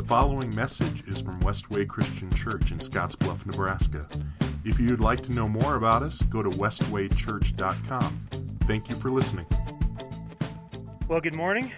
The following message is from Westway Christian Church in Scottsbluff, Nebraska. If you'd like to know more about us, go to westwaychurch.com. Thank you for listening. Well, good morning.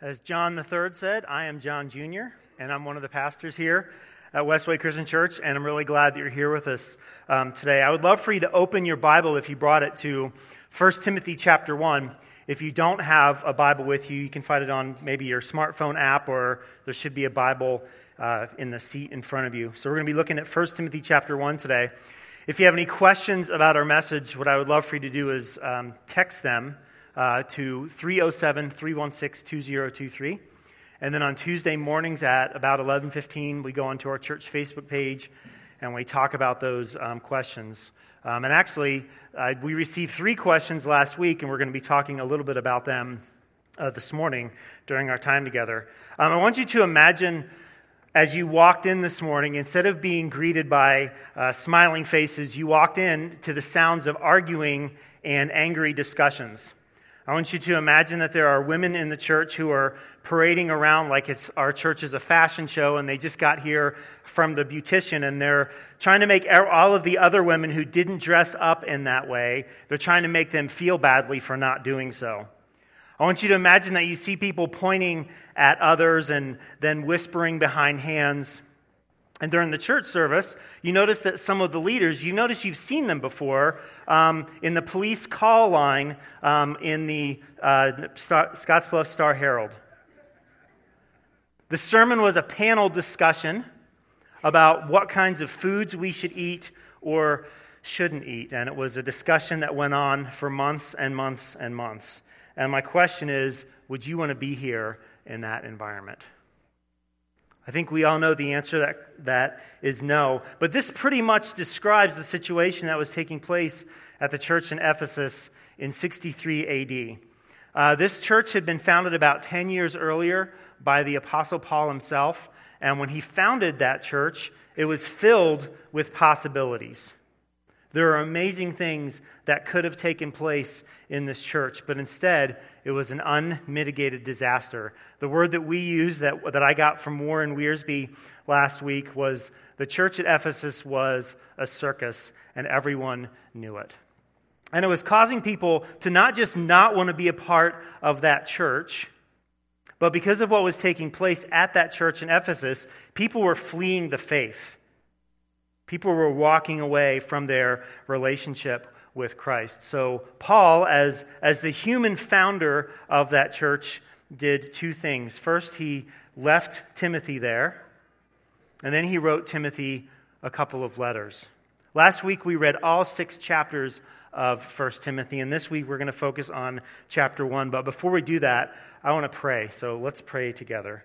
As John III said, I am John Jr., and I'm one of the pastors here at Westway Christian Church, and I'm really glad that you're here with us um, today. I would love for you to open your Bible if you brought it to 1 Timothy chapter 1. If you don't have a Bible with you, you can find it on maybe your smartphone app, or there should be a Bible uh, in the seat in front of you. So we're going to be looking at 1 Timothy chapter 1 today. If you have any questions about our message, what I would love for you to do is um, text them uh, to 307 316 2023. And then on Tuesday mornings at about 11:15, we go onto our church Facebook page and we talk about those um, questions. Um, and actually, uh, we received three questions last week, and we're going to be talking a little bit about them uh, this morning during our time together. Um, I want you to imagine as you walked in this morning, instead of being greeted by uh, smiling faces, you walked in to the sounds of arguing and angry discussions. I want you to imagine that there are women in the church who are parading around like it's our church is a fashion show and they just got here from the beautician and they're trying to make all of the other women who didn't dress up in that way, they're trying to make them feel badly for not doing so. I want you to imagine that you see people pointing at others and then whispering behind hands. And during the church service, you notice that some of the leaders, you notice you've seen them before um, in the police call line um, in the uh, Scottsbluff Star Herald. The sermon was a panel discussion about what kinds of foods we should eat or shouldn't eat. And it was a discussion that went on for months and months and months. And my question is would you want to be here in that environment? I think we all know the answer that, that is no. But this pretty much describes the situation that was taking place at the church in Ephesus in 63 AD. Uh, this church had been founded about 10 years earlier by the Apostle Paul himself. And when he founded that church, it was filled with possibilities. There are amazing things that could have taken place in this church, but instead, it was an unmitigated disaster. The word that we used that, that I got from Warren Wiersbe last week was the church at Ephesus was a circus, and everyone knew it. And it was causing people to not just not want to be a part of that church, but because of what was taking place at that church in Ephesus, people were fleeing the faith. People were walking away from their relationship with Christ. So, Paul, as, as the human founder of that church, did two things. First, he left Timothy there, and then he wrote Timothy a couple of letters. Last week, we read all six chapters of 1 Timothy, and this week we're going to focus on chapter 1. But before we do that, I want to pray. So let's pray together.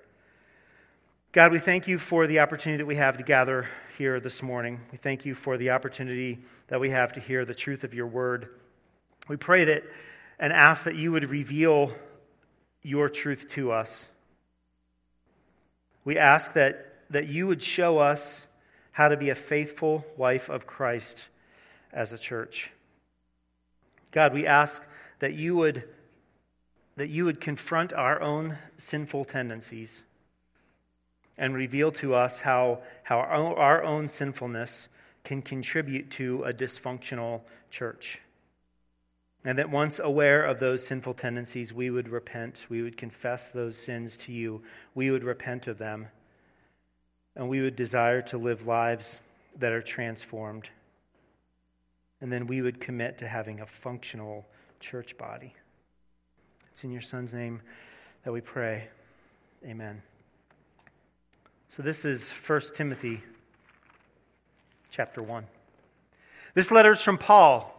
God, we thank you for the opportunity that we have to gather here this morning. We thank you for the opportunity that we have to hear the truth of your word. We pray that and ask that you would reveal your truth to us. We ask that, that you would show us how to be a faithful wife of Christ as a church. God, we ask that you would, that you would confront our own sinful tendencies and reveal to us how, how our, our own sinfulness can contribute to a dysfunctional church. And that once aware of those sinful tendencies, we would repent. We would confess those sins to you. We would repent of them. And we would desire to live lives that are transformed. And then we would commit to having a functional church body. It's in your Son's name that we pray. Amen. So this is 1 Timothy chapter 1. This letter is from Paul,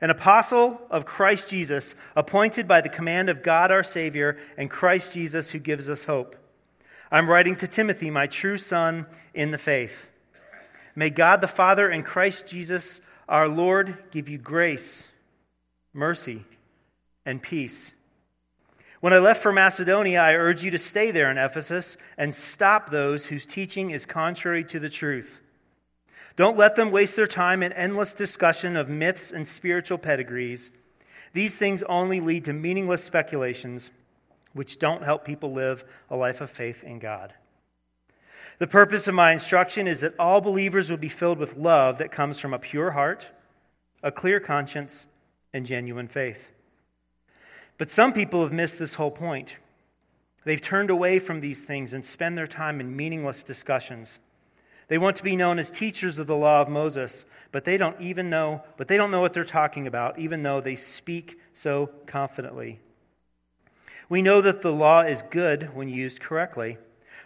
an apostle of Christ Jesus, appointed by the command of God our Savior and Christ Jesus who gives us hope. I'm writing to Timothy, my true son in the faith. May God the Father and Christ Jesus our Lord give you grace, mercy, and peace when I left for Macedonia, I urge you to stay there in Ephesus and stop those whose teaching is contrary to the truth. Don't let them waste their time in endless discussion of myths and spiritual pedigrees. These things only lead to meaningless speculations. which don't help people live a life of faith in God. The purpose of my instruction is that all believers will be filled with love that comes from a pure heart, a clear conscience, and genuine faith. But some people have missed this whole point. They've turned away from these things and spend their time in meaningless discussions. They want to be known as teachers of the law of Moses, but they don't even know, but they don't know what they're talking about, even though they speak so confidently. We know that the law is good when used correctly.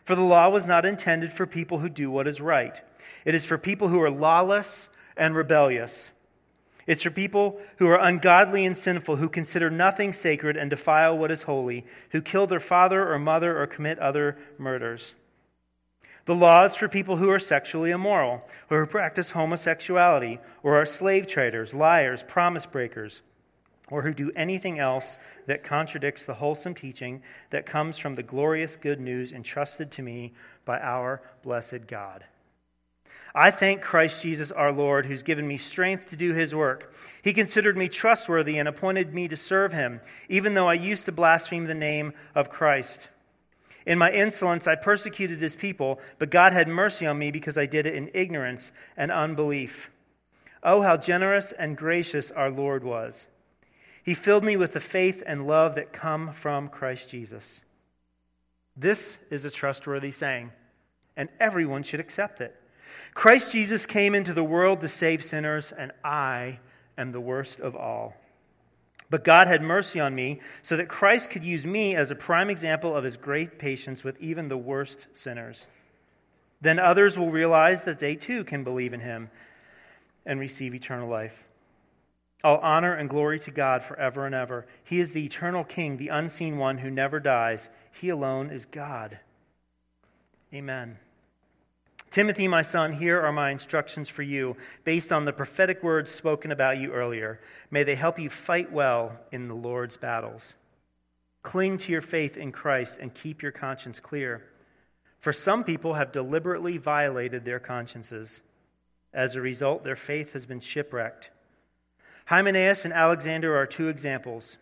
For the law was not intended for people who do what is right. It is for people who are lawless and rebellious. It's for people who are ungodly and sinful, who consider nothing sacred and defile what is holy, who kill their father or mother or commit other murders. The law is for people who are sexually immoral, or who practice homosexuality, or are slave traders, liars, promise breakers or who do anything else that contradicts the wholesome teaching that comes from the glorious good news entrusted to me by our blessed God. I thank Christ Jesus our Lord, who's given me strength to do his work. He considered me trustworthy and appointed me to serve him, even though I used to blaspheme the name of Christ. In my insolence, I persecuted his people, but God had mercy on me because I did it in ignorance and unbelief. Oh, how generous and gracious our Lord was! He filled me with the faith and love that come from Christ Jesus. This is a trustworthy saying, and everyone should accept it. Christ Jesus came into the world to save sinners, and I am the worst of all. But God had mercy on me so that Christ could use me as a prime example of his great patience with even the worst sinners. Then others will realize that they too can believe in him and receive eternal life. All honor and glory to God forever and ever. He is the eternal King, the unseen one who never dies. He alone is God. Amen. Timothy, my son, here are my instructions for you, based on the prophetic words spoken about you earlier. May they help you fight well in the Lord's battles. Cling to your faith in Christ and keep your conscience clear. For some people have deliberately violated their consciences. As a result, their faith has been shipwrecked. Hymenaeus and Alexander are two examples.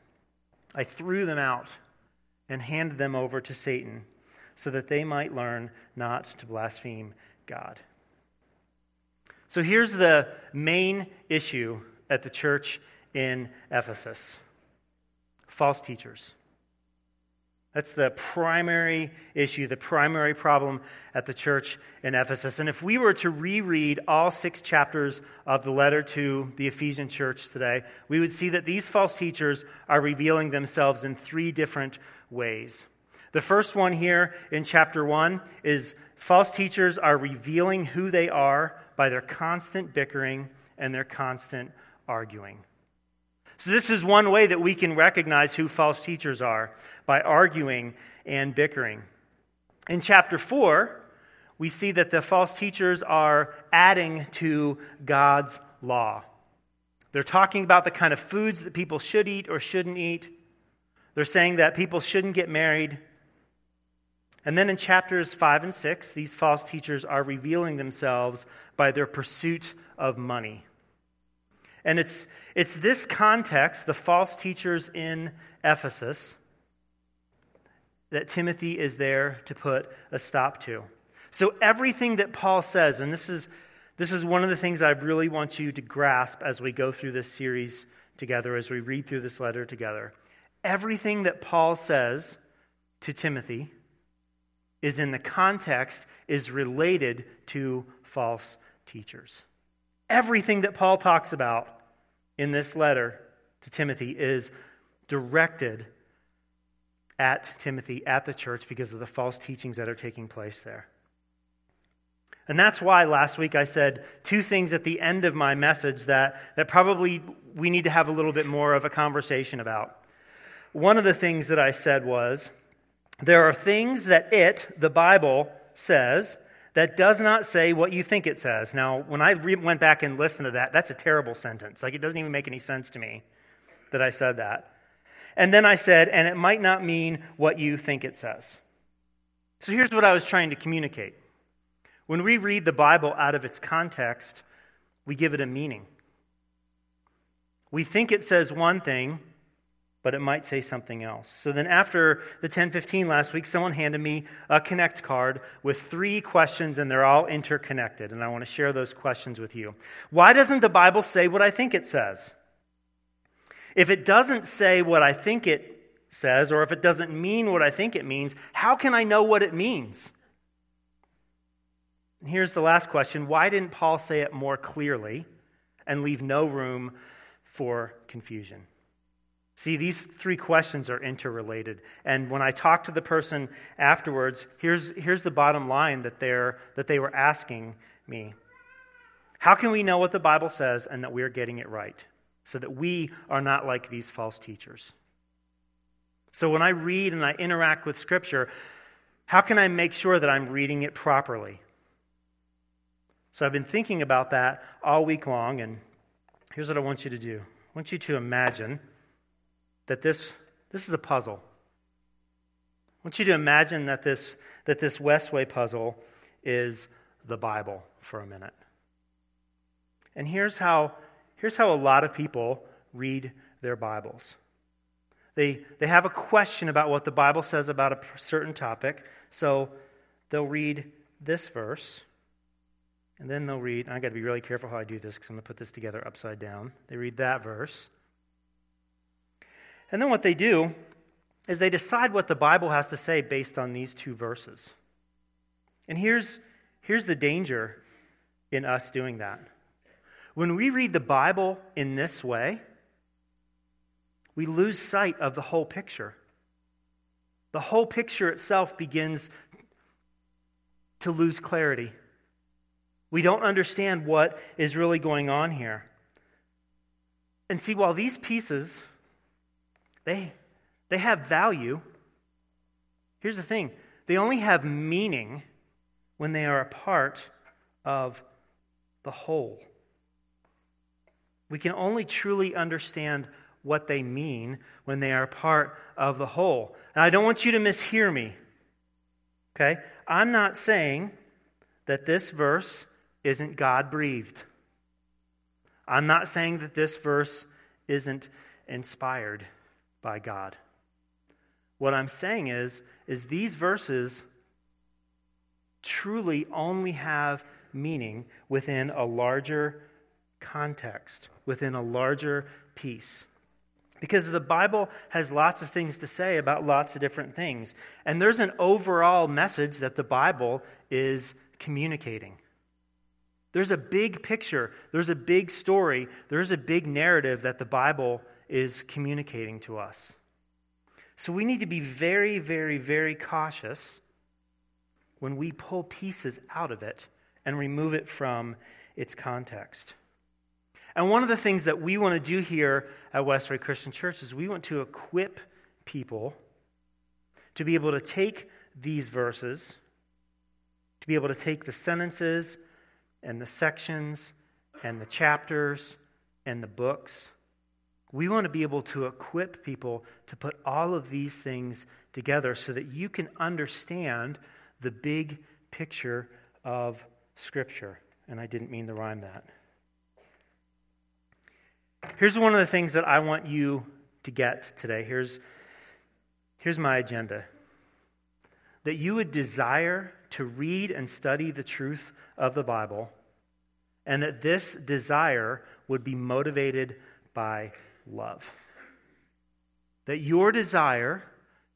I threw them out and handed them over to Satan so that they might learn not to blaspheme God. So here's the main issue at the church in Ephesus false teachers. That's the primary issue, the primary problem at the church in Ephesus. And if we were to reread all six chapters of the letter to the Ephesian church today, we would see that these false teachers are revealing themselves in three different ways. The first one here in chapter one is false teachers are revealing who they are by their constant bickering and their constant arguing. So, this is one way that we can recognize who false teachers are by arguing and bickering. In chapter 4, we see that the false teachers are adding to God's law. They're talking about the kind of foods that people should eat or shouldn't eat. They're saying that people shouldn't get married. And then in chapters 5 and 6, these false teachers are revealing themselves by their pursuit of money. And it's, it's this context, the false teachers in Ephesus, that Timothy is there to put a stop to. So everything that Paul says, and this is, this is one of the things I really want you to grasp as we go through this series together, as we read through this letter together. Everything that Paul says to Timothy is in the context, is related to false teachers. Everything that Paul talks about in this letter to Timothy is directed at Timothy, at the church, because of the false teachings that are taking place there. And that's why last week I said two things at the end of my message that, that probably we need to have a little bit more of a conversation about. One of the things that I said was there are things that it, the Bible, says that does not say what you think it says. Now, when I re- went back and listened to that, that's a terrible sentence. Like, it doesn't even make any sense to me that I said that. And then I said, and it might not mean what you think it says. So here's what I was trying to communicate. When we read the Bible out of its context, we give it a meaning. We think it says one thing, but it might say something else. So then after the 1015 last week, someone handed me a Connect card with three questions, and they're all interconnected. And I want to share those questions with you. Why doesn't the Bible say what I think it says? If it doesn't say what I think it says, or if it doesn't mean what I think it means, how can I know what it means? And here's the last question Why didn't Paul say it more clearly and leave no room for confusion? See, these three questions are interrelated. And when I talked to the person afterwards, here's, here's the bottom line that, they're, that they were asking me How can we know what the Bible says and that we're getting it right so that we are not like these false teachers? So when I read and I interact with Scripture, how can I make sure that I'm reading it properly? So I've been thinking about that all week long, and here's what I want you to do I want you to imagine that this, this is a puzzle. I want you to imagine that this, that this Westway puzzle is the Bible for a minute. And here's how, here's how a lot of people read their Bibles. They, they have a question about what the Bible says about a certain topic, so they'll read this verse, and then they'll read, I got to be really careful how I do this because I'm going to put this together upside down. They read that verse. And then what they do is they decide what the Bible has to say based on these two verses. And here's, here's the danger in us doing that. When we read the Bible in this way, we lose sight of the whole picture. The whole picture itself begins to lose clarity. We don't understand what is really going on here. And see, while these pieces, they, they have value, here's the thing they only have meaning when they are a part of the whole. We can only truly understand what they mean when they are part of the whole. And I don't want you to mishear me. Okay? I'm not saying that this verse isn't God breathed. I'm not saying that this verse isn't inspired by God. What I'm saying is is these verses truly only have meaning within a larger context, within a larger piece. Because the Bible has lots of things to say about lots of different things. And there's an overall message that the Bible is communicating. There's a big picture, there's a big story, there's a big narrative that the Bible is communicating to us. So we need to be very, very, very cautious when we pull pieces out of it and remove it from its context. And one of the things that we want to do here at Westway Christian Church is we want to equip people to be able to take these verses, to be able to take the sentences and the sections and the chapters and the books. We want to be able to equip people to put all of these things together so that you can understand the big picture of Scripture. And I didn't mean to rhyme that. Here's one of the things that I want you to get today. Here's, here's my agenda that you would desire to read and study the truth of the Bible, and that this desire would be motivated by love. That your desire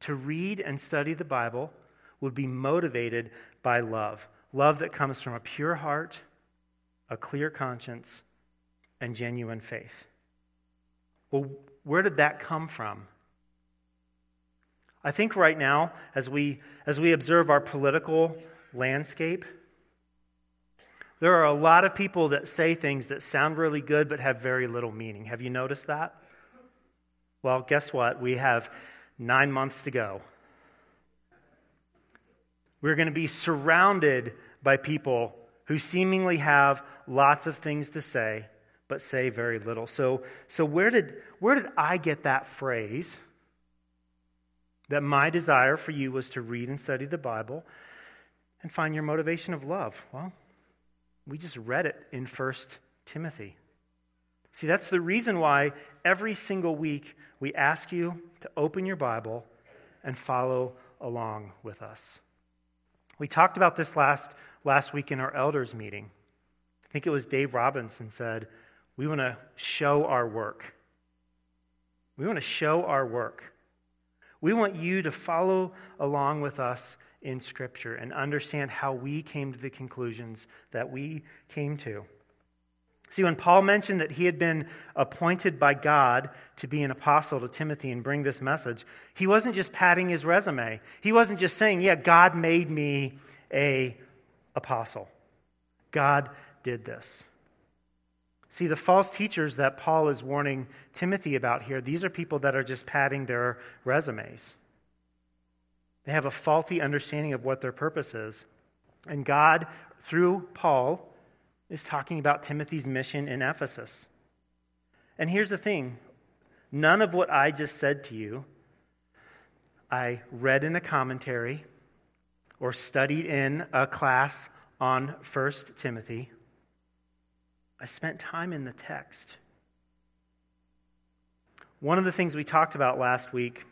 to read and study the Bible would be motivated by love. Love that comes from a pure heart, a clear conscience, and genuine faith. Well, where did that come from? I think right now, as we, as we observe our political landscape, there are a lot of people that say things that sound really good but have very little meaning. Have you noticed that? Well, guess what? We have nine months to go. We're going to be surrounded by people who seemingly have lots of things to say but say very little. So, so where, did, where did I get that phrase that my desire for you was to read and study the Bible and find your motivation of love? Well, we just read it in 1 Timothy. See, that's the reason why every single week we ask you to open your Bible and follow along with us. We talked about this last, last week in our elders meeting. I think it was Dave Robinson said, We want to show our work. We want to show our work. We want you to follow along with us in Scripture and understand how we came to the conclusions that we came to. See, when Paul mentioned that he had been appointed by God to be an apostle to Timothy and bring this message, he wasn't just padding his resume. He wasn't just saying, "Yeah, God made me a apostle." God did this. See, the false teachers that Paul is warning Timothy about here, these are people that are just padding their resumes. They have a faulty understanding of what their purpose is. And God, through Paul, is talking about Timothy's mission in Ephesus. And here's the thing none of what I just said to you, I read in a commentary or studied in a class on 1 Timothy I spent time in the text. One of the things we talked about last week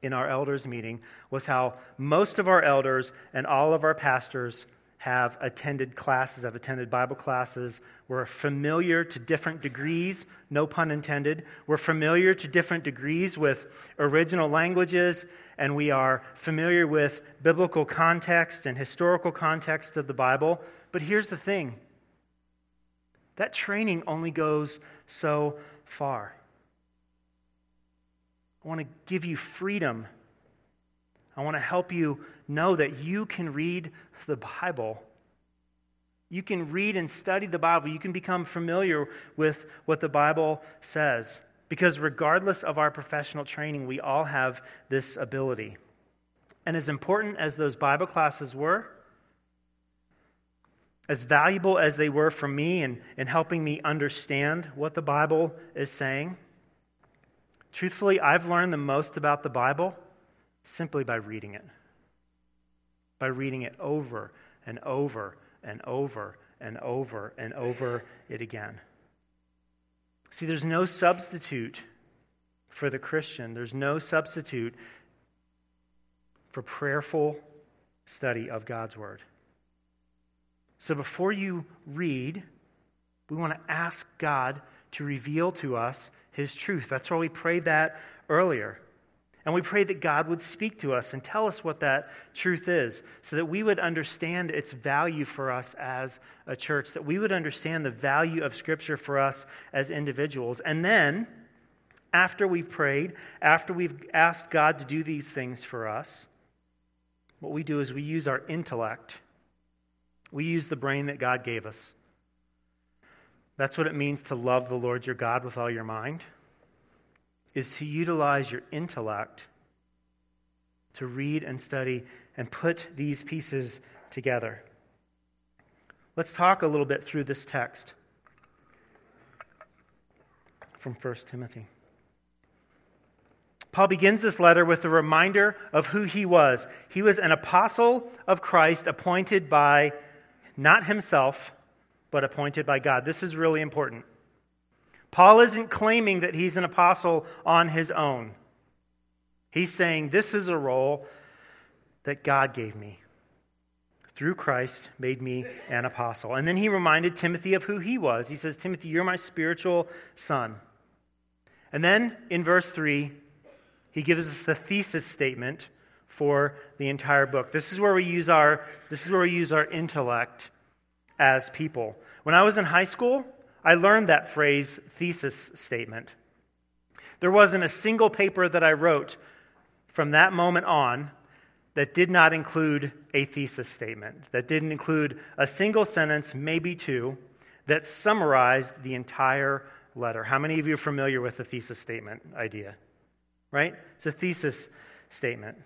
in our elders meeting was how most of our elders and all of our pastors have attended classes, have attended Bible classes. We're familiar to different degrees, no pun intended. We're familiar to different degrees with original languages, and we are familiar with biblical context and historical context of the Bible. But here's the thing that training only goes so far. I want to give you freedom. I want to help you know that you can read the Bible. You can read and study the Bible. You can become familiar with what the Bible says. Because regardless of our professional training, we all have this ability. And as important as those Bible classes were, as valuable as they were for me in, in helping me understand what the Bible is saying, truthfully, I've learned the most about the Bible simply by reading it. By reading it over and over and over and over and over it again. See, there's no substitute for the Christian, there's no substitute for prayerful study of God's Word. So before you read, we want to ask God to reveal to us his truth. That's why we prayed that earlier. And we pray that God would speak to us and tell us what that truth is so that we would understand its value for us as a church, that we would understand the value of Scripture for us as individuals. And then, after we've prayed, after we've asked God to do these things for us, what we do is we use our intellect we use the brain that God gave us. That's what it means to love the Lord your God with all your mind, is to utilize your intellect to read and study and put these pieces together. Let's talk a little bit through this text from 1 Timothy. Paul begins this letter with a reminder of who he was. He was an apostle of Christ appointed by not himself, but appointed by God. This is really important. Paul isn't claiming that he's an apostle on his own. He's saying, This is a role that God gave me. Through Christ, made me an apostle. And then he reminded Timothy of who he was. He says, Timothy, you're my spiritual son. And then in verse 3, he gives us the thesis statement for the entire book. This is where we use our, this is where we use our intellect as people. When I was in high school, I learned that phrase, thesis statement. There wasn't a single paper that I wrote from that moment on that did not include a thesis statement, that didn't include a single sentence, maybe two, that summarized the entire letter. How many of you are familiar with the thesis statement idea? Right? It's a thesis statement.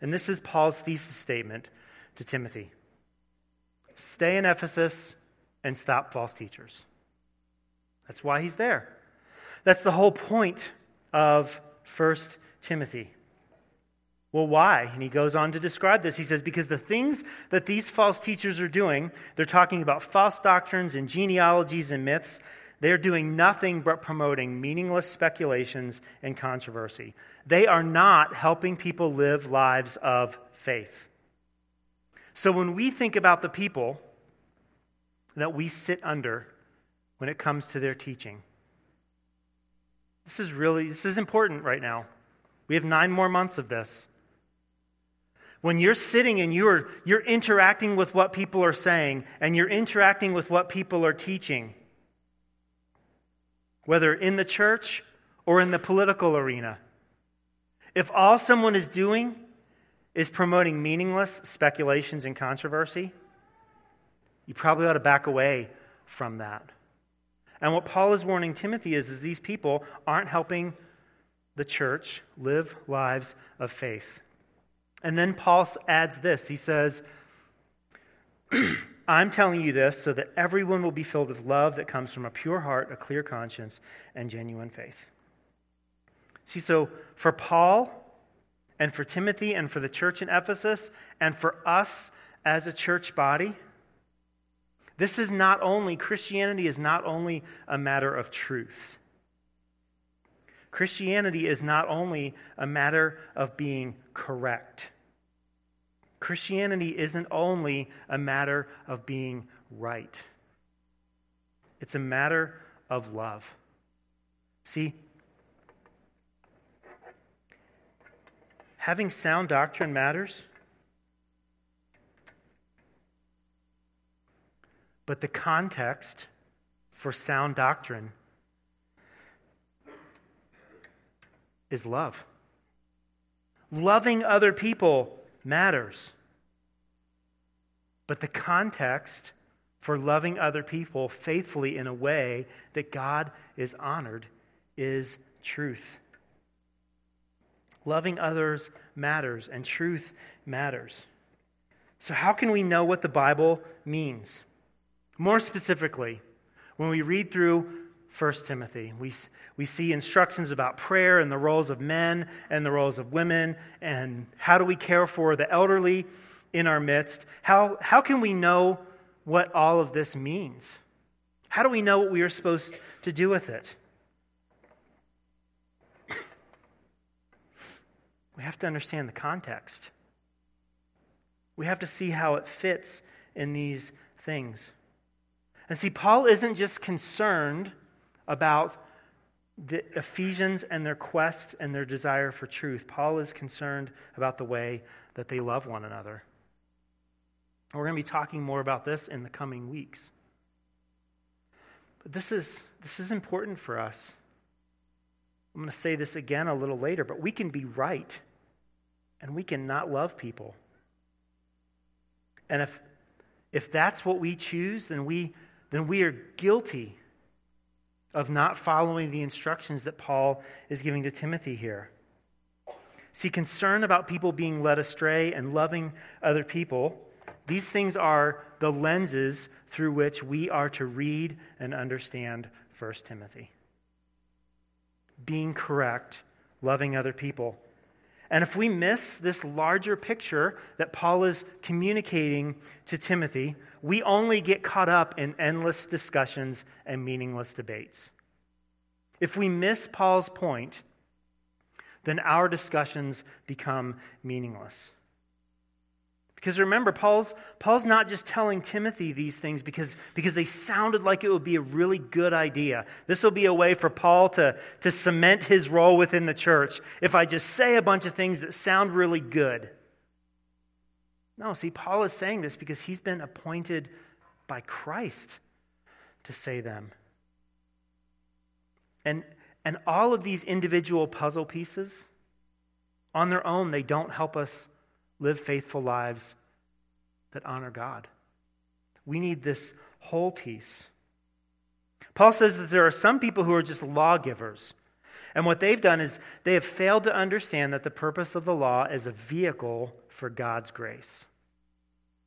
And this is Paul's thesis statement to Timothy stay in Ephesus and stop false teachers. That's why he's there. That's the whole point of 1 Timothy. Well, why? And he goes on to describe this. He says, Because the things that these false teachers are doing, they're talking about false doctrines and genealogies and myths. They're doing nothing but promoting meaningless speculations and controversy. They are not helping people live lives of faith. So when we think about the people that we sit under when it comes to their teaching, this is really this is important right now. We have 9 more months of this. When you're sitting and you're, you're interacting with what people are saying and you're interacting with what people are teaching, whether in the church or in the political arena, if all someone is doing is promoting meaningless speculations and controversy, you probably ought to back away from that. And what Paul is warning Timothy is, is these people aren't helping the church live lives of faith. And then Paul adds this he says, I'm telling you this so that everyone will be filled with love that comes from a pure heart, a clear conscience, and genuine faith. See, so for Paul and for Timothy and for the church in Ephesus and for us as a church body, this is not only, Christianity is not only a matter of truth. Christianity is not only a matter of being correct. Christianity isn't only a matter of being right, it's a matter of love. See, having sound doctrine matters, but the context for sound doctrine is love. Loving other people matters. But the context for loving other people faithfully in a way that God is honored is truth. Loving others matters, and truth matters. So, how can we know what the Bible means? More specifically, when we read through 1 Timothy. We, we see instructions about prayer and the roles of men and the roles of women, and how do we care for the elderly in our midst. How, how can we know what all of this means? How do we know what we are supposed to do with it? We have to understand the context. We have to see how it fits in these things. And see, Paul isn't just concerned about the Ephesians and their quest and their desire for truth. Paul is concerned about the way that they love one another. We're going to be talking more about this in the coming weeks. But this is, this is important for us. I'm going to say this again a little later, but we can be right and we can not love people. And if, if that's what we choose, then we, then we are guilty of not following the instructions that Paul is giving to Timothy here. See, concern about people being led astray and loving other people, these things are the lenses through which we are to read and understand 1 Timothy. Being correct, loving other people. And if we miss this larger picture that Paul is communicating to Timothy, we only get caught up in endless discussions and meaningless debates. If we miss Paul's point, then our discussions become meaningless. Because remember, Paul's, Paul's not just telling Timothy these things because, because they sounded like it would be a really good idea. This will be a way for Paul to, to cement his role within the church if I just say a bunch of things that sound really good. No, see, Paul is saying this because he's been appointed by Christ to say them. And, and all of these individual puzzle pieces, on their own, they don't help us live faithful lives that honor God. We need this whole piece. Paul says that there are some people who are just lawgivers. And what they've done is they have failed to understand that the purpose of the law is a vehicle for God's grace.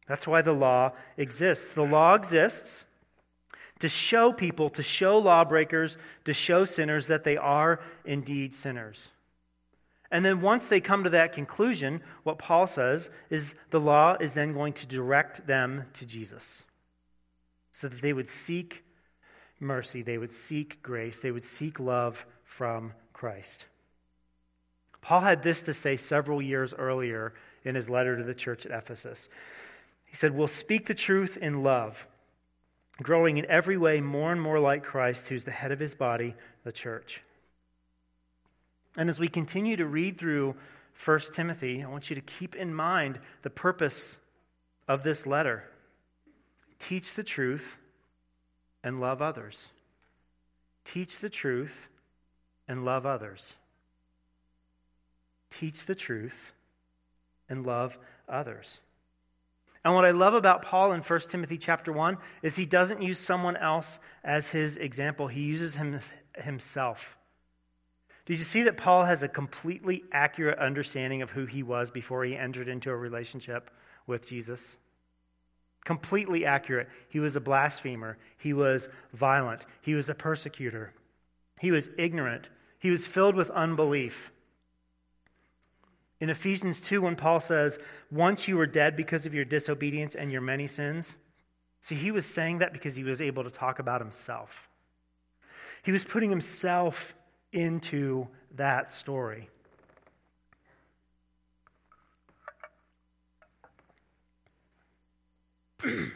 That's why the law exists. The law exists to show people, to show lawbreakers, to show sinners that they are indeed sinners. And then once they come to that conclusion, what Paul says is the law is then going to direct them to Jesus so that they would seek mercy, they would seek grace, they would seek love from Christ. Paul had this to say several years earlier in his letter to the church at Ephesus. He said, We'll speak the truth in love, growing in every way more and more like Christ, who's the head of his body, the church. And as we continue to read through 1 Timothy, I want you to keep in mind the purpose of this letter. Teach the truth and love others. Teach the truth and love others. Teach the truth and love others. And what I love about Paul in 1 Timothy chapter 1 is he doesn't use someone else as his example. He uses him, himself. Did you see that Paul has a completely accurate understanding of who he was before he entered into a relationship with Jesus? Completely accurate. He was a blasphemer. He was violent. He was a persecutor. He was ignorant. He was filled with unbelief. In Ephesians 2, when Paul says, Once you were dead because of your disobedience and your many sins, see, he was saying that because he was able to talk about himself. He was putting himself into that story.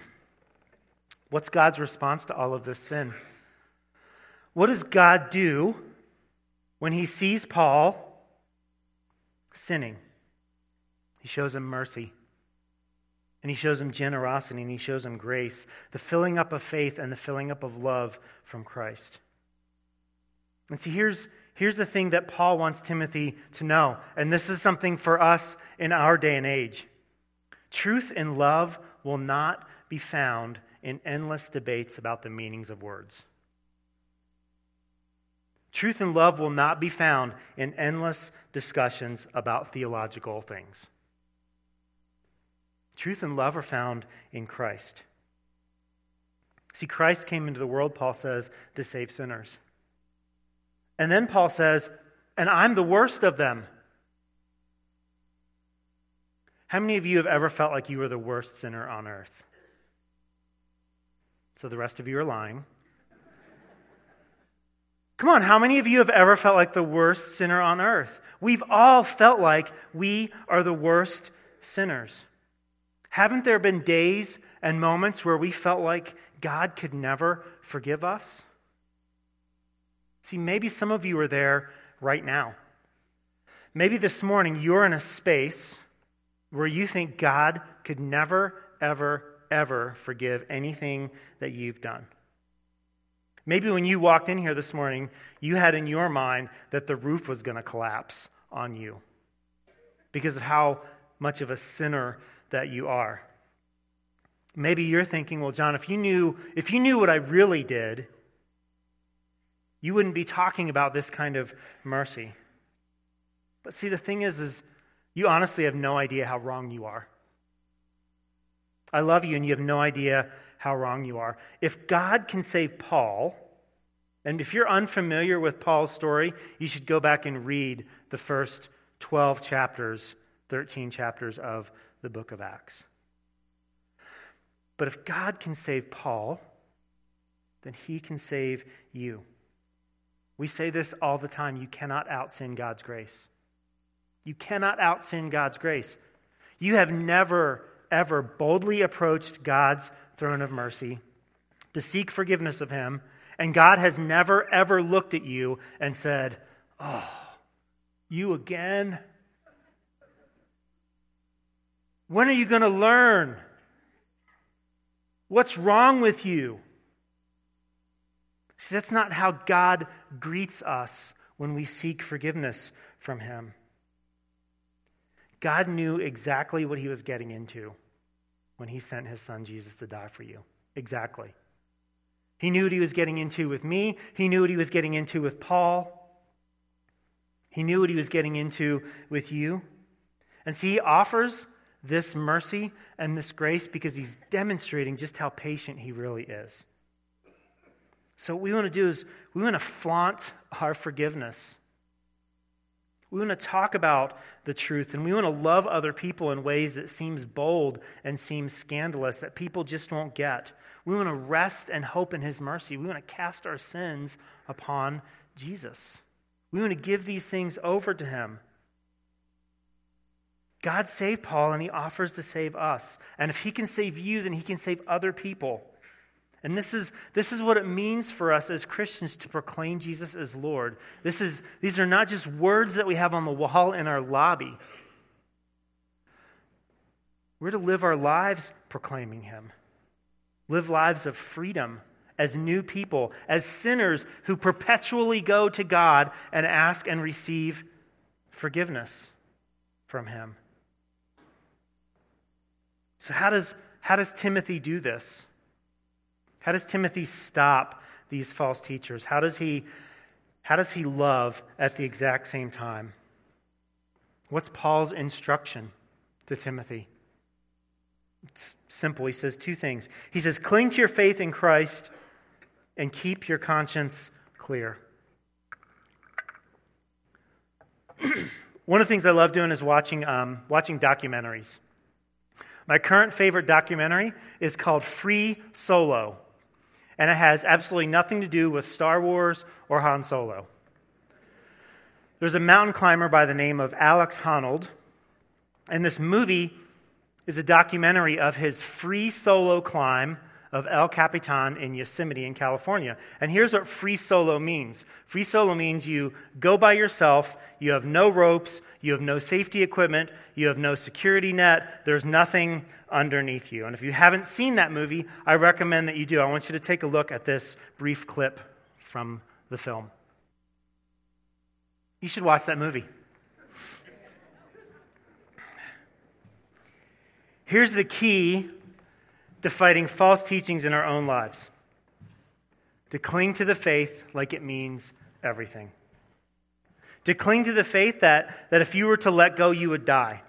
What's God's response to all of this sin? What does God do when he sees Paul sinning? He shows him mercy. And he shows him generosity and he shows him grace, the filling up of faith and the filling up of love from Christ. And see, here's, here's the thing that Paul wants Timothy to know, and this is something for us in our day and age. Truth and love will not be found in endless debates about the meanings of words. Truth and love will not be found in endless discussions about theological things. Truth and love are found in Christ. See, Christ came into the world, Paul says, to save sinners. And then Paul says, and I'm the worst of them. How many of you have ever felt like you were the worst sinner on earth? So the rest of you are lying. Come on, how many of you have ever felt like the worst sinner on earth? We've all felt like we are the worst sinners. Haven't there been days and moments where we felt like God could never forgive us? See, maybe some of you are there right now. Maybe this morning you're in a space where you think God could never, ever, ever forgive anything that you've done. Maybe when you walked in here this morning, you had in your mind that the roof was going to collapse on you because of how much of a sinner that you are. Maybe you're thinking, well, John, if you knew, if you knew what I really did, you wouldn't be talking about this kind of mercy. But see, the thing is, is you honestly have no idea how wrong you are. I love you, and you have no idea how wrong you are. If God can save Paul, and if you're unfamiliar with Paul's story, you should go back and read the first 12 chapters, 13 chapters of the book of Acts. But if God can save Paul, then he can save you. We say this all the time you cannot out sin God's grace. You cannot out sin God's grace. You have never, ever boldly approached God's throne of mercy to seek forgiveness of Him, and God has never, ever looked at you and said, Oh, you again? When are you going to learn? What's wrong with you? See, that's not how God greets us when we seek forgiveness from Him. God knew exactly what He was getting into when He sent His Son Jesus to die for you. Exactly. He knew what He was getting into with me, He knew what He was getting into with Paul, He knew what He was getting into with you. And see, He offers this mercy and this grace because He's demonstrating just how patient He really is. So, what we want to do is we want to flaunt our forgiveness. We want to talk about the truth and we want to love other people in ways that seems bold and seems scandalous that people just won't get. We want to rest and hope in his mercy. We want to cast our sins upon Jesus. We want to give these things over to him. God saved Paul and he offers to save us. And if he can save you, then he can save other people. And this is, this is what it means for us as Christians to proclaim Jesus as Lord. This is, these are not just words that we have on the wall in our lobby. We're to live our lives proclaiming Him, live lives of freedom as new people, as sinners who perpetually go to God and ask and receive forgiveness from Him. So, how does, how does Timothy do this? How does Timothy stop these false teachers? How does he, how does he love at the exact same time? What's Paul's instruction to Timothy? It's simple. He says two things. He says, Cling to your faith in Christ and keep your conscience clear. One of the things I love doing is watching, um, watching documentaries. My current favorite documentary is called Free Solo and it has absolutely nothing to do with Star Wars or Han Solo. There's a mountain climber by the name of Alex Honnold, and this movie is a documentary of his free solo climb of El Capitan in Yosemite in California. And here's what free solo means free solo means you go by yourself, you have no ropes, you have no safety equipment, you have no security net, there's nothing underneath you. And if you haven't seen that movie, I recommend that you do. I want you to take a look at this brief clip from the film. You should watch that movie. Here's the key to fighting false teachings in our own lives to cling to the faith like it means everything. To cling to the faith that, that if you were to let go, you would die.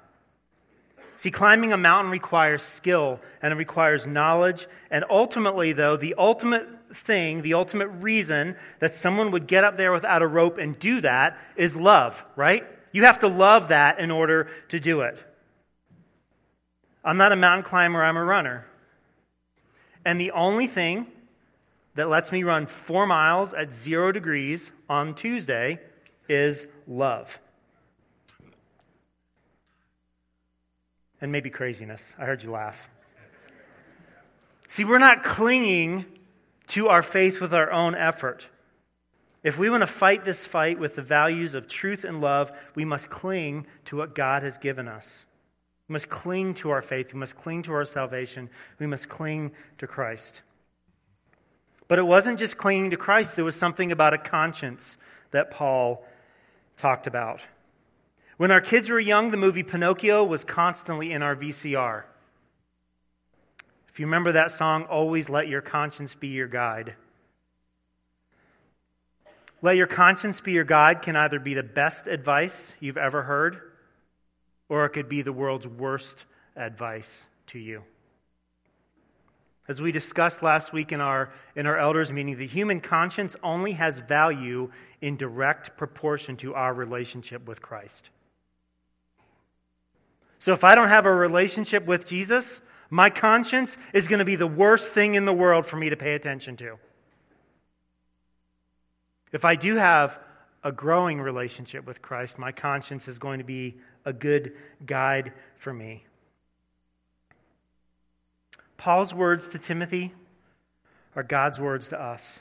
See, climbing a mountain requires skill and it requires knowledge. And ultimately, though, the ultimate thing, the ultimate reason that someone would get up there without a rope and do that is love, right? You have to love that in order to do it. I'm not a mountain climber, I'm a runner. And the only thing that lets me run four miles at zero degrees on Tuesday is love. And maybe craziness. I heard you laugh. See, we're not clinging to our faith with our own effort. If we want to fight this fight with the values of truth and love, we must cling to what God has given us. We must cling to our faith. We must cling to our salvation. We must cling to Christ. But it wasn't just clinging to Christ, there was something about a conscience that Paul talked about. When our kids were young, the movie Pinocchio was constantly in our VCR. If you remember that song, Always Let Your Conscience Be Your Guide. Let your conscience be your guide can either be the best advice you've ever heard or it could be the world's worst advice to you. As we discussed last week in our, in our elders' meeting, the human conscience only has value in direct proportion to our relationship with Christ. So if I don't have a relationship with Jesus, my conscience is going to be the worst thing in the world for me to pay attention to. If I do have a growing relationship with Christ, my conscience is going to be a good guide for me. Paul's words to Timothy are God's words to us.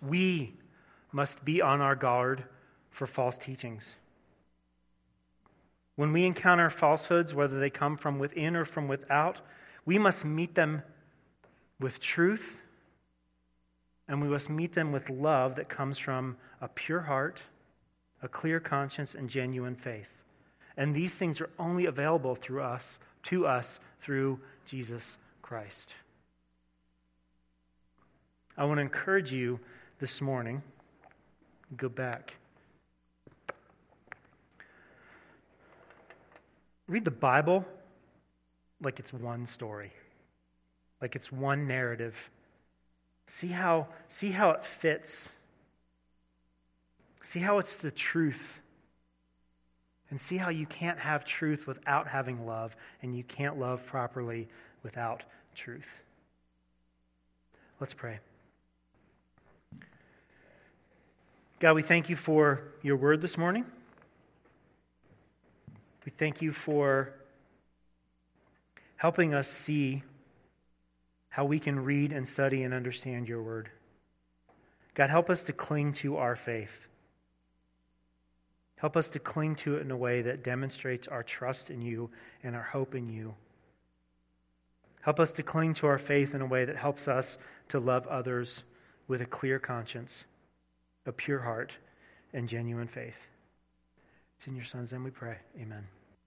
We must be on our guard for false teachings. When we encounter falsehoods, whether they come from within or from without, we must meet them with truth and we must meet them with love that comes from a pure heart, a clear conscience, and genuine faith. And these things are only available through us, to us, through Jesus Christ. I want to encourage you this morning. Go back. Read the Bible like it's one story, like it's one narrative. See how, see how it fits. See how it's the truth and see how you can't have truth without having love, and you can't love properly without truth. Let's pray. God, we thank you for your word this morning. We thank you for helping us see how we can read and study and understand your word. God, help us to cling to our faith. Help us to cling to it in a way that demonstrates our trust in you and our hope in you. Help us to cling to our faith in a way that helps us to love others with a clear conscience, a pure heart, and genuine faith. It's in your Son's name we pray. Amen.